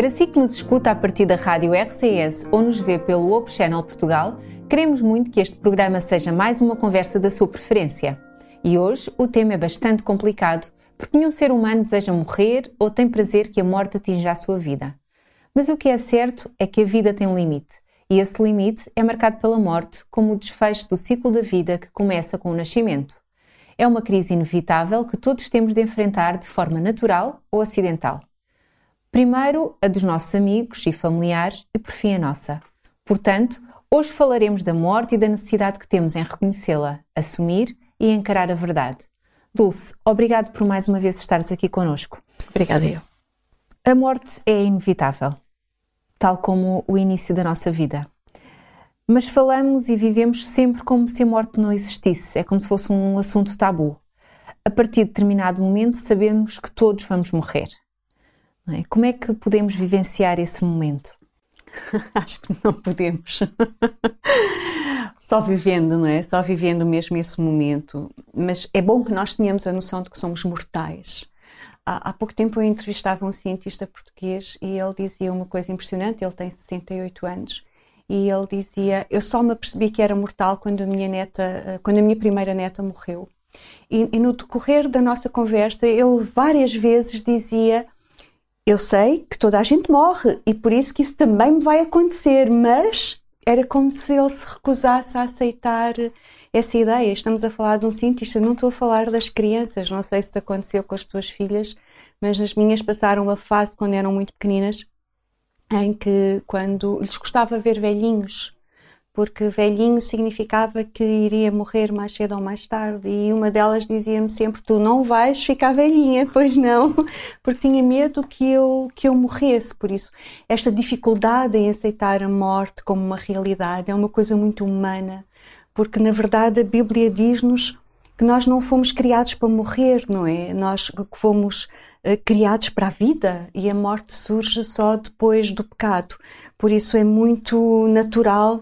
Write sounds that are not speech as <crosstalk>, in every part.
Para si que nos escuta a partir da rádio RCS ou nos vê pelo Op Channel Portugal, queremos muito que este programa seja mais uma conversa da sua preferência. E hoje o tema é bastante complicado, porque nenhum ser humano deseja morrer ou tem prazer que a morte atinja a sua vida. Mas o que é certo é que a vida tem um limite, e esse limite é marcado pela morte como o desfecho do ciclo da vida que começa com o nascimento. É uma crise inevitável que todos temos de enfrentar de forma natural ou acidental. Primeiro, a dos nossos amigos e familiares e, por fim, a nossa. Portanto, hoje falaremos da morte e da necessidade que temos em reconhecê-la, assumir e encarar a verdade. Dulce, obrigado por mais uma vez estares aqui conosco. Obrigada eu. A morte é inevitável, tal como o início da nossa vida. Mas falamos e vivemos sempre como se a morte não existisse, é como se fosse um assunto tabu. A partir de determinado momento sabemos que todos vamos morrer. É? Como é que podemos vivenciar esse momento? <laughs> Acho que não podemos. Só vivendo, não é? Só vivendo mesmo esse momento. Mas é bom que nós tenhamos a noção de que somos mortais. Há, há pouco tempo eu entrevistava um cientista português e ele dizia uma coisa impressionante. Ele tem 68 anos e ele dizia: Eu só me apercebi que era mortal quando a minha neta, quando a minha primeira neta morreu. E, e no decorrer da nossa conversa, ele várias vezes dizia eu sei que toda a gente morre e por isso que isso também me vai acontecer, mas era como se ele se recusasse a aceitar essa ideia. Estamos a falar de um cientista, não estou a falar das crianças, não sei se te aconteceu com as tuas filhas, mas as minhas passaram uma fase quando eram muito pequeninas em que quando lhes gostava ver velhinhos porque velhinho significava que iria morrer mais cedo ou mais tarde. E uma delas dizia-me sempre: Tu não vais ficar velhinha, <laughs> pois não, porque tinha medo que eu, que eu morresse. Por isso, esta dificuldade em aceitar a morte como uma realidade é uma coisa muito humana, porque na verdade a Bíblia diz-nos que nós não fomos criados para morrer, não é? Nós fomos uh, criados para a vida e a morte surge só depois do pecado. Por isso é muito natural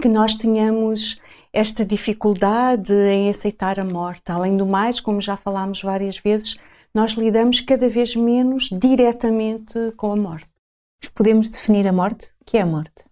que nós tenhamos esta dificuldade em aceitar a morte. Além do mais, como já falámos várias vezes, nós lidamos cada vez menos diretamente com a morte. Podemos definir a morte? O que é a morte?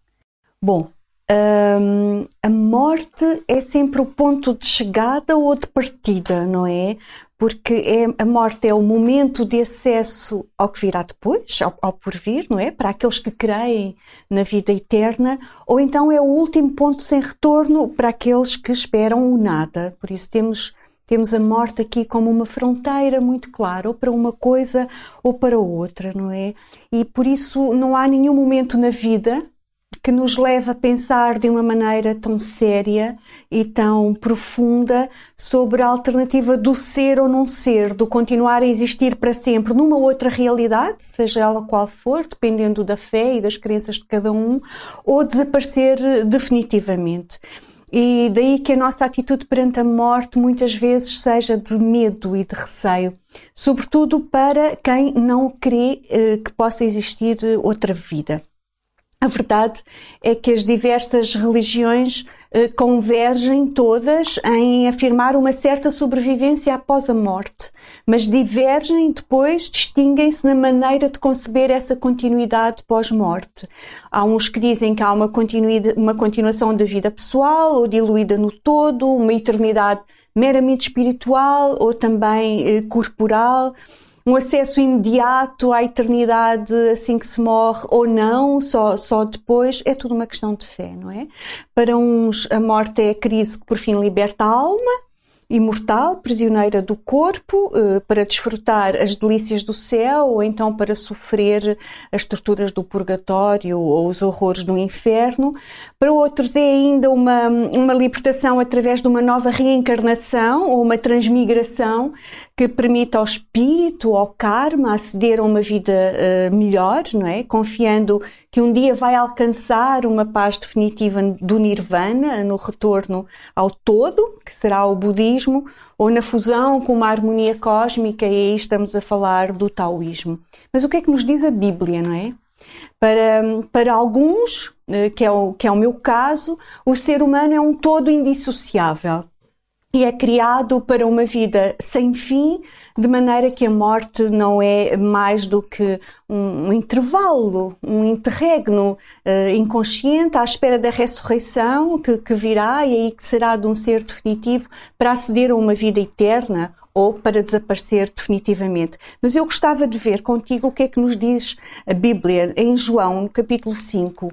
Bom, um, a morte é sempre o ponto de chegada ou de partida, não é? Porque é, a morte é o momento de acesso ao que virá depois, ao, ao porvir, não é? Para aqueles que creem na vida eterna, ou então é o último ponto sem retorno para aqueles que esperam o nada. Por isso temos temos a morte aqui como uma fronteira muito clara, ou para uma coisa ou para outra, não é? E por isso não há nenhum momento na vida que nos leva a pensar de uma maneira tão séria e tão profunda sobre a alternativa do ser ou não ser, do continuar a existir para sempre numa outra realidade, seja ela qual for, dependendo da fé e das crenças de cada um, ou desaparecer definitivamente. E daí que a nossa atitude perante a morte muitas vezes seja de medo e de receio, sobretudo para quem não crê eh, que possa existir outra vida. A verdade é que as diversas religiões eh, convergem todas em afirmar uma certa sobrevivência após a morte, mas divergem depois, distinguem-se na maneira de conceber essa continuidade pós-morte. Há uns que dizem que há uma, uma continuação da vida pessoal ou diluída no todo, uma eternidade meramente espiritual ou também eh, corporal um acesso imediato à eternidade assim que se morre ou não, só, só depois, é tudo uma questão de fé, não é? Para uns, a morte é a crise que por fim liberta a alma, imortal, prisioneira do corpo, eh, para desfrutar as delícias do céu ou então para sofrer as torturas do purgatório ou os horrores do inferno. Para outros é ainda uma, uma libertação através de uma nova reencarnação ou uma transmigração que permite ao espírito, ao karma, aceder a uma vida uh, melhor, não é? Confiando que um dia vai alcançar uma paz definitiva do nirvana, no retorno ao todo, que será o budismo, ou na fusão com uma harmonia cósmica, e aí estamos a falar do taoísmo. Mas o que é que nos diz a Bíblia, não é? Para, para alguns, eh, que é, o, que é o meu caso, o ser humano é um todo indissociável. E é criado para uma vida sem fim, de maneira que a morte não é mais do que um, intervalo, um interregno uh, inconsciente à espera da ressurreição que, que virá e aí que será de um ser definitivo para aceder a uma vida eterna ou para desaparecer definitivamente. Mas eu gostava de ver contigo o que é que nos diz a Bíblia em João, no capítulo 5,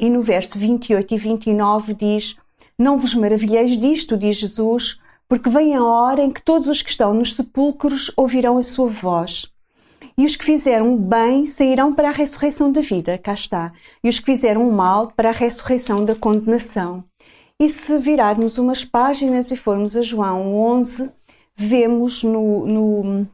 e no verso 28 e 29 diz: Não vos maravilheis disto, diz Jesus, porque vem a hora em que todos os que estão nos sepulcros ouvirão a sua voz. E os que fizeram bem sairão para a ressurreição da vida, cá está. E os que fizeram mal para a ressurreição da condenação. E se virarmos umas páginas e formos a João 11, vemos no, no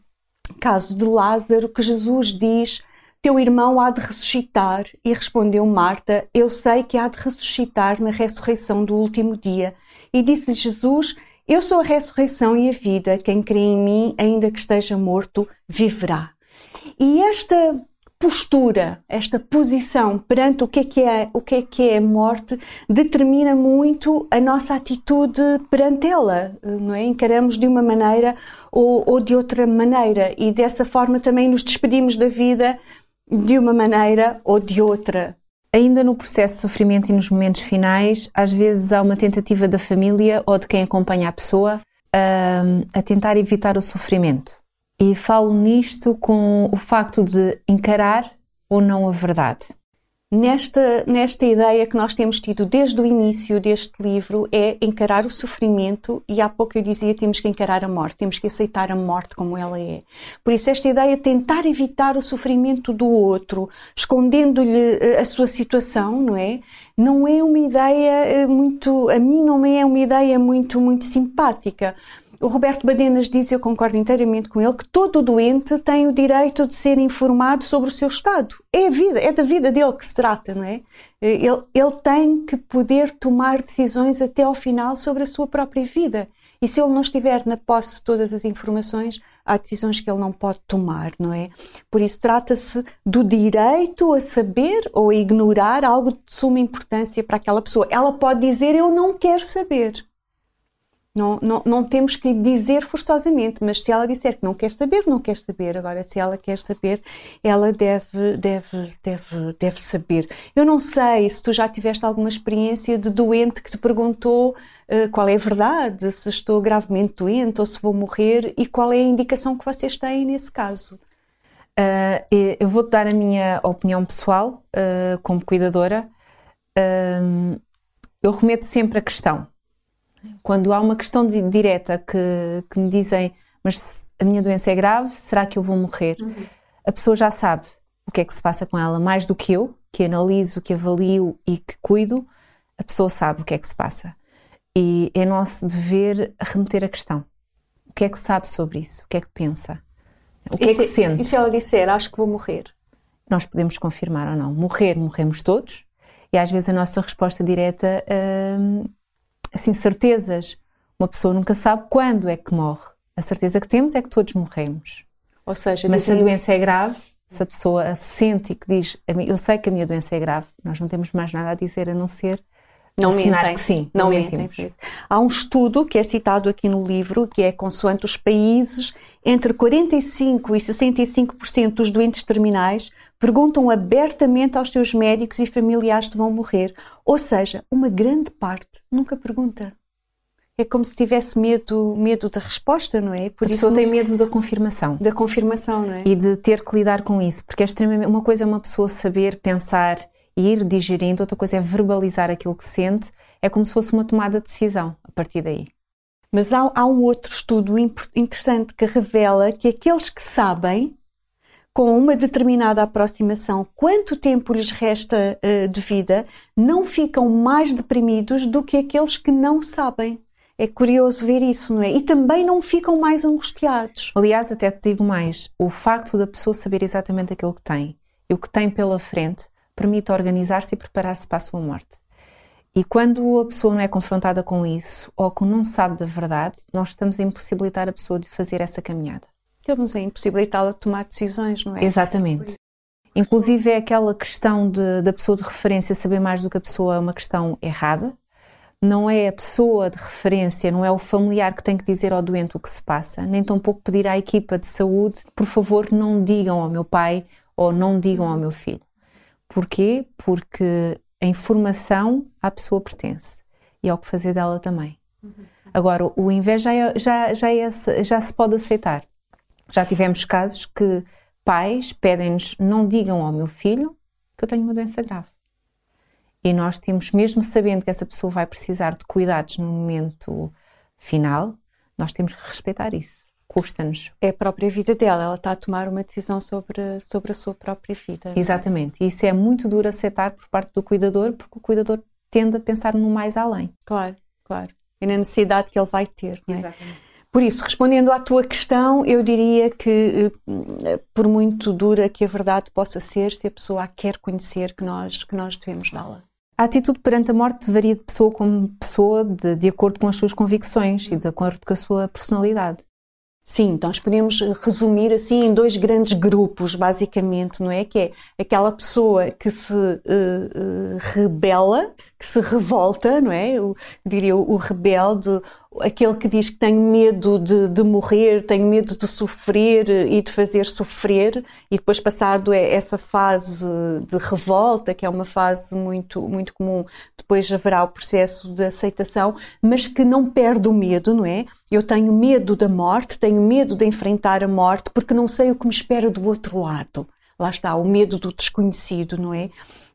caso de Lázaro que Jesus diz: Teu irmão há de ressuscitar. E respondeu Marta: Eu sei que há de ressuscitar na ressurreição do último dia. E disse-lhe Jesus: Eu sou a ressurreição e a vida. Quem crê em mim, ainda que esteja morto, viverá. E esta postura, esta posição perante o que é que é, o que é que é a morte, determina muito a nossa atitude perante ela, não é? Encaramos de uma maneira ou, ou de outra maneira e dessa forma também nos despedimos da vida de uma maneira ou de outra. Ainda no processo de sofrimento e nos momentos finais, às vezes há uma tentativa da família ou de quem acompanha a pessoa a, a tentar evitar o sofrimento. E falo nisto com o facto de encarar ou não a verdade. Nesta, nesta ideia que nós temos tido desde o início deste livro é encarar o sofrimento e há pouco eu dizia temos que encarar a morte, temos que aceitar a morte como ela é. Por isso esta ideia de tentar evitar o sofrimento do outro, escondendo-lhe eh, a sua situação, não é? Não é uma ideia eh, muito, a mim não é uma ideia muito, muito simpática o Roberto Badenas diz, eu concordo inteiramente com ele, que todo doente tem o direito de ser informado sobre o seu estado. É a vida, é da vida dele que se trata, não é? Ele, ele tem que poder tomar decisões até ao final sobre a sua própria vida. E se ele não estiver na posse de todas as informações, há decisões que ele não pode tomar, não é? Por isso trata-se do direito a saber ou a ignorar algo de suma importância para aquela pessoa. Ela pode dizer eu não quero saber. Não, não, não temos que lhe dizer forçosamente, mas se ela disser que não quer saber, não quer saber. Agora, se ela quer saber, ela deve, deve, deve, deve saber. Eu não sei se tu já tiveste alguma experiência de doente que te perguntou uh, qual é a verdade, se estou gravemente doente ou se vou morrer e qual é a indicação que vocês têm nesse caso. Uh, eu vou-te dar a minha opinião pessoal uh, como cuidadora. eu remeto sempre a questão quando há uma questão de, direta que, que me dizem, mas a minha doença é grave, será que eu vou morrer? Uhum. A pessoa já sabe o que é que se passa com ela, mais do que eu, que analiso, que avalio e que cuido, a pessoa sabe o que é que se passa. E é nosso dever remeter a questão. O que é que sabe sobre isso? O que é que pensa? O que e é que se, sente? E se ela disser, acho que vou morrer? Nós podemos confirmar ou não. Morrer, morremos todos. E às vezes a nossa resposta direta hum, assim, certezas. Uma pessoa nunca sabe quando é que morre. A certeza que temos é que todos morremos. Ou seja, mas se a doença é grave, se a pessoa sente e que diz, eu sei que a minha doença é grave, nós não temos mais nada a dizer a não ser não mentem. que sim, não, não mentem. Há um estudo que é citado aqui no livro, que é consoante os países, entre 45% e 65% dos doentes terminais perguntam abertamente aos seus médicos e familiares se vão morrer. Ou seja, uma grande parte nunca pergunta. É como se tivesse medo, medo da resposta, não é? Por a pessoa tem medo da confirmação. Da confirmação, não é? E de ter que lidar com isso, porque é extremamente uma coisa é uma pessoa saber pensar e ir digerindo, outra coisa é verbalizar aquilo que sente, é como se fosse uma tomada de decisão a partir daí. Mas há, há um outro estudo interessante que revela que aqueles que sabem com uma determinada aproximação, quanto tempo lhes resta uh, de vida, não ficam mais deprimidos do que aqueles que não sabem. É curioso ver isso, não é? E também não ficam mais angustiados. Aliás, até te digo mais: o facto da pessoa saber exatamente aquilo que tem e o que tem pela frente permite organizar-se e preparar-se para a sua morte. E quando a pessoa não é confrontada com isso ou que não sabe da verdade, nós estamos a impossibilitar a pessoa de fazer essa caminhada estamos a impossibilitá-la de tomar decisões, não é? Exatamente. Inclusive é aquela questão de, da pessoa de referência saber mais do que a pessoa é uma questão errada. não é a pessoa de referência, não é o familiar que tem que dizer ao doente o que se passa, nem tampouco pedir à equipa de saúde, por favor, não digam ao meu pai ou não digam ao meu filho. Porquê? Porque a informação à pessoa pertence e ao que fazer dela também. Agora, o invés já, é, já, já, é, já se pode aceitar. Já tivemos casos que pais pedem-nos não digam ao meu filho que eu tenho uma doença grave. E nós temos, mesmo sabendo que essa pessoa vai precisar de cuidados no momento final, nós temos que respeitar isso. Custa-nos. É a própria vida dela, ela está a tomar uma decisão sobre, sobre a sua própria vida. É? Exatamente. E isso é muito duro aceitar por parte do cuidador, porque o cuidador tende a pensar no mais além. Claro, claro. E na necessidade que ele vai ter. É? Exatamente. Por isso, respondendo à tua questão, eu diria que, eh, por muito dura que a verdade possa ser, se a pessoa a quer conhecer, que nós, que nós devemos dá-la. A atitude perante a morte varia de pessoa como pessoa, de, de acordo com as suas convicções e de acordo com a sua personalidade. Sim, nós podemos resumir assim em dois grandes grupos, basicamente, não é? Que é aquela pessoa que se uh, uh, rebela, que se revolta, não é? Eu diria o, o rebelde, aquele que diz que tem medo de, de, morrer, tem medo de sofrer e de fazer sofrer, e depois passado é essa fase de revolta, que é uma fase muito, muito comum, depois haverá o processo de aceitação, mas que não perde o medo, não é? Eu tenho medo da morte, tenho medo de enfrentar a morte, porque não sei o que me espera do outro lado. Lá está, o medo do desconhecido, não é?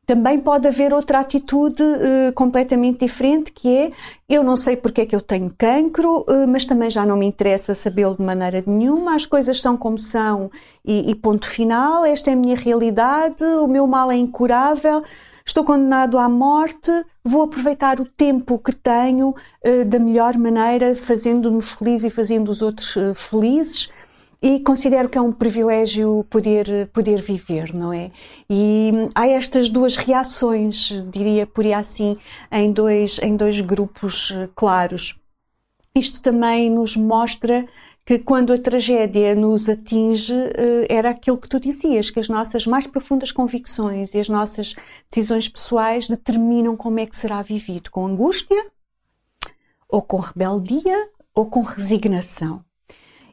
Também pode haver outra atitude uh, completamente diferente, que é eu não sei porque é que eu tenho cancro, uh, mas também já não me interessa sabê-lo de maneira nenhuma, as coisas são como são e, e ponto final, esta é a minha realidade, o meu mal é incurável, estou condenado à morte, vou aproveitar o tempo que tenho uh, da melhor maneira, fazendo-me feliz e fazendo os outros felizes e considero que é um privilégio poder, poder viver, não é? E há estas duas reações, diria por assim, em dois, em dois grupos eh, claros. Isto também nos mostra que quando a tragédia nos atinge, eh, era aquilo que tu dizias, que as nossas mais profundas convicções e as nossas decisões pessoais determinam como é que será vivido, com angústia, ou com rebeldia, ou com resignação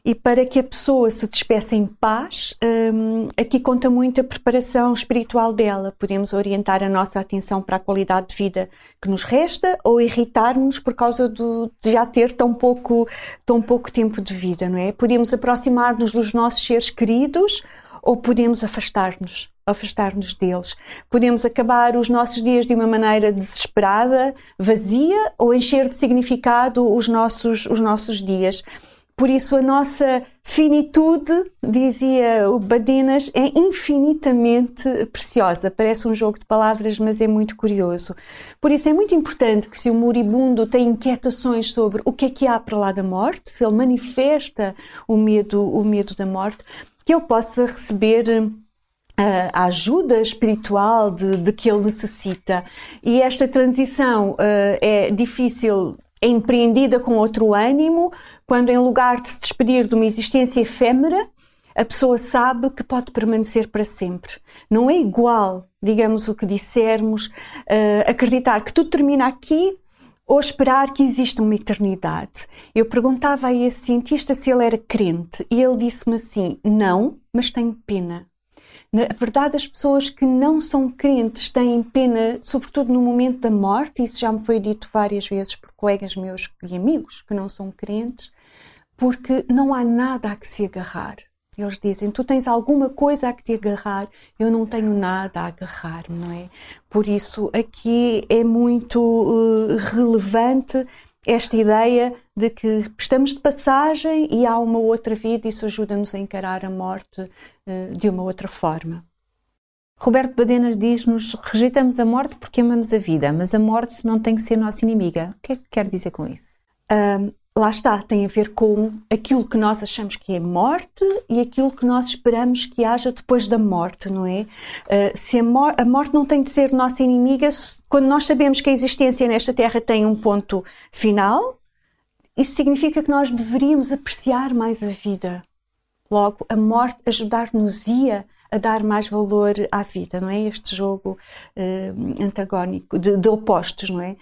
e para que a pessoa se despeça em paz, um, aqui conta muito a preparação espiritual dela. Podemos orientar a nossa atenção para a qualidade de vida que nos resta ou irritar-nos por causa do, de já ter tão pouco, tão pouco tempo de vida, não é? Podemos aproximar-nos dos nossos seres queridos ou podemos afastar-nos afastar-nos deles. Podemos acabar os nossos dias de uma maneira desesperada, vazia, ou encher de significado os nossos, os nossos dias. Por isso, a nossa finitude, dizia o Badinas, é infinitamente preciosa. Parece um jogo de palavras, mas é muito curioso. Por isso, é muito importante que, se o moribundo tem inquietações sobre o que é que há para lá da morte, se ele manifesta o medo, o medo da morte, que ele possa receber eh, a ajuda espiritual de, de, que ele necessita. E esta transição uh, é difícil é empreendida com outro ânimo, quando em lugar de se despedir de uma existência efêmera, a pessoa sabe que pode permanecer para sempre. Não é igual, digamos o que dissermos, uh, acreditar que tudo termina aqui ou esperar que exista uma eternidade. Eu perguntava a esse cientista se ele era crente e ele disse-me assim: não, mas tenho pena. Na verdade, as pessoas que não são crentes têm pena, sobretudo no momento da morte, isso já me foi dito várias vezes por colegas meus e amigos que não são crentes, porque não há nada a que se agarrar. Eles dizem: Tu tens alguma coisa a que te agarrar, eu não tenho nada a agarrar, não é? Por isso, aqui é muito uh, relevante esta ideia de que estamos de passagem e há uma outra vida, isso ajuda-nos a encarar a morte uh, de uma outra forma. Roberto Badenas diz-nos: rejeitamos a morte porque amamos a vida, mas a morte não tem que ser nossa inimiga. O que é que quer dizer com isso? Um, lá está, tem a ver com aquilo que nós achamos que é morte e aquilo que nós esperamos que haja depois da morte, não é? Uh, se a, mor a, morte não tem de ser nossa inimiga, quando nós sabemos que a existência nesta Terra tem um ponto final, isso significa que nós deveríamos apreciar mais a vida. Logo, a morte ajudar-nos-ia a dar mais valor à vida, não é? Este jogo uh, antagónico, de, de, opostos, não é?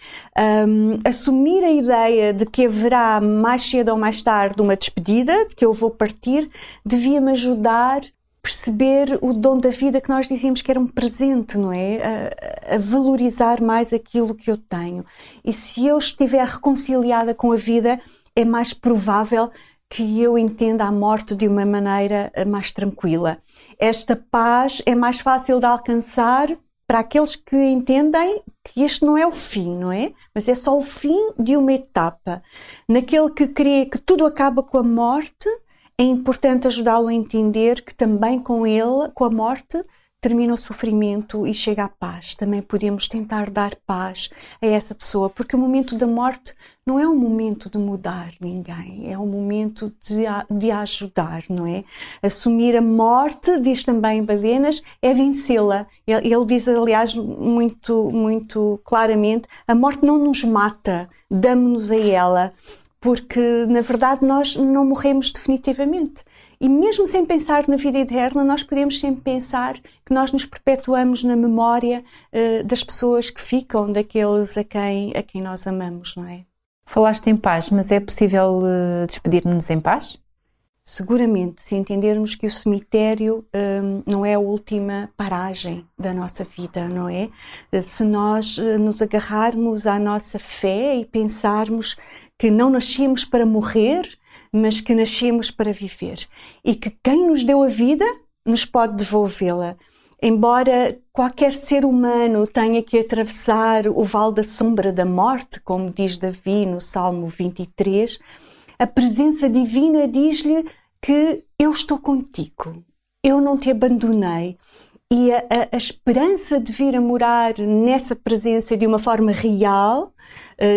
Um, assumir a ideia de que haverá mais cedo ou mais tarde uma despedida, de que eu vou partir, devia-me ajudar perceber o dom da vida que nós dizíamos que era um presente, não é? A, a, valorizar mais aquilo que eu tenho. E se eu estiver reconciliada com a vida, é mais provável que eu entenda a morte de uma maneira eh, mais tranquila. Esta paz é mais fácil de alcançar para aqueles que entendem que este não é o fim, não é? Mas é só o fim de uma etapa. Naquele que crê que tudo acaba com a morte, é importante ajudá-lo a entender que também com ele, com a morte, termina o sofrimento e chega a paz. Também podemos tentar dar paz a essa pessoa, porque o momento da morte não é um momento de mudar ninguém, é um momento de, de ajudar, não é? Assumir a morte, diz também Badenas, é vencê-la. Ele, ele diz, aliás, muito, muito claramente: a morte não nos mata, damos-nos a ela porque na verdade nós não morremos definitivamente. E mesmo sem pensar na vida eterna, nós podemos sempre pensar que nós nos perpetuamos na memória uh, das pessoas que ficam, daqueles a quem, a quem nós amamos, não é? Falaste em paz, mas é possível uh, despedir-nos em paz? Seguramente, se entendermos que o cemitério um, não é a última paragem da nossa vida, não é? Se nós nos agarrarmos à nossa fé e pensarmos que não nascemos para morrer, mas que nascemos para viver. E que quem nos deu a vida nos pode devolvê-la. Embora qualquer ser humano tenha que atravessar o vale da sombra da morte, como diz Davi no Salmo 23, a presença divina diz-lhe que eu estou contigo, eu não te abandonei, e a, a, a, esperança de vir a morar nessa presença de uma forma real,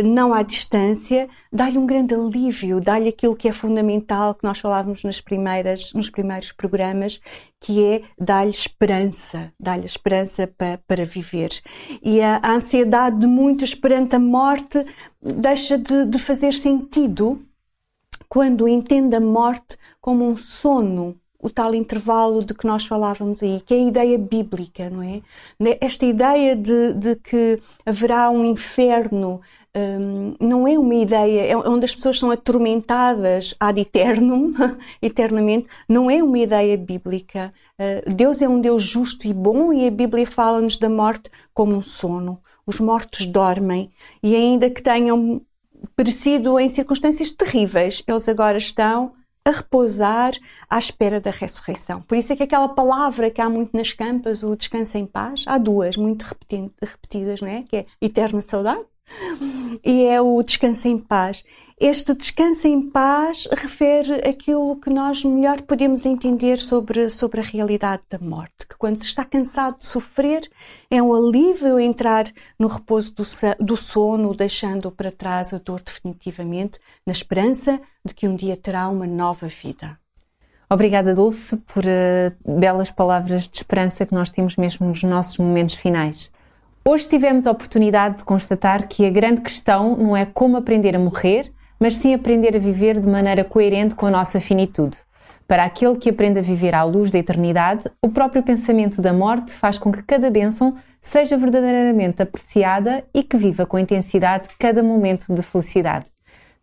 não à distância, dá-lhe um grande alívio, dá-lhe aquilo que é fundamental que nós falávamos nas primeiras, nos primeiros programas, que é dar-lhe esperança, dar-lhe esperança para, para viver. E a, a, ansiedade de muitos perante a morte deixa de, de fazer sentido quando entende a morte como um sono o tal intervalo de que nós falávamos aí, que é a ideia bíblica, não é? Esta ideia de, de que haverá um inferno um, não é uma ideia, é onde as pessoas são atormentadas ad eternum, <laughs> eternamente, não é uma ideia bíblica. Uh, Deus é um Deus justo e bom e a Bíblia fala-nos da morte como um sono. Os mortos dormem e ainda que tenham perecido em circunstâncias terríveis, eles agora estão a repousar à espera da ressurreição. Por isso é que aquela palavra que há muito nas campas, o descanso em paz, há duas muito repetidas, não é? Que é eterna saudade e é o descanso em paz. Este descanso em paz refere aquilo que nós melhor podemos entender sobre, sobre a realidade da morte. Que quando se está cansado de sofrer, é um alívio entrar no repouso do, do sono, deixando para trás a dor definitivamente, na esperança de que um dia terá uma nova vida. Obrigada, Dulce, por uh, belas palavras de esperança que nós temos mesmo nos nossos momentos finais. Hoje tivemos a oportunidade de constatar que a grande questão não é como aprender a morrer, mas sim aprender a viver de maneira coerente com a nossa finitude. Para aquele que aprende a viver à luz da eternidade, o próprio pensamento da morte faz com que cada bênção seja verdadeiramente apreciada e que viva com intensidade cada momento de felicidade.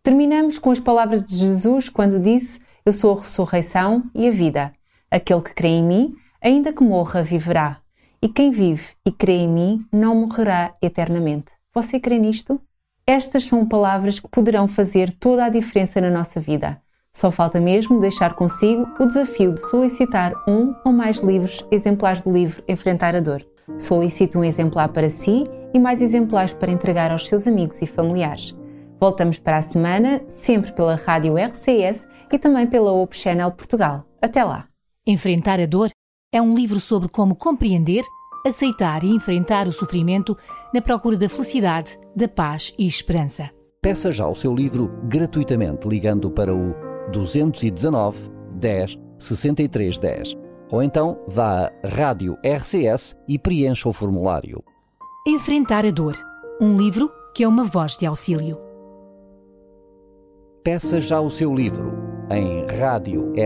Terminamos com as palavras de Jesus quando disse: Eu sou a ressurreição e a vida. Aquele que crê em mim, ainda que morra, viverá. E quem vive e crê em mim não morrerá eternamente. Você crê nisto? Estas são palavras que poderão fazer toda a diferença na nossa vida. Só falta mesmo deixar consigo o desafio de solicitar um ou mais livros exemplares do livro Enfrentar a Dor. Solicite um exemplar para si e mais exemplares para entregar aos seus amigos e familiares. Voltamos para a semana, sempre pela Rádio RCS e também pela Op Channel Portugal. Até lá! Enfrentar a Dor é um livro sobre como compreender, aceitar e enfrentar o sofrimento na procura da felicidade, da paz e esperança. Peça já o seu livro gratuitamente ligando para o 219 10 63 10 ou então vá à Rádio RCS e preencha o formulário. Enfrentar a Dor, um livro que é uma voz de auxílio. Peça já o seu livro em radiorcs.pt.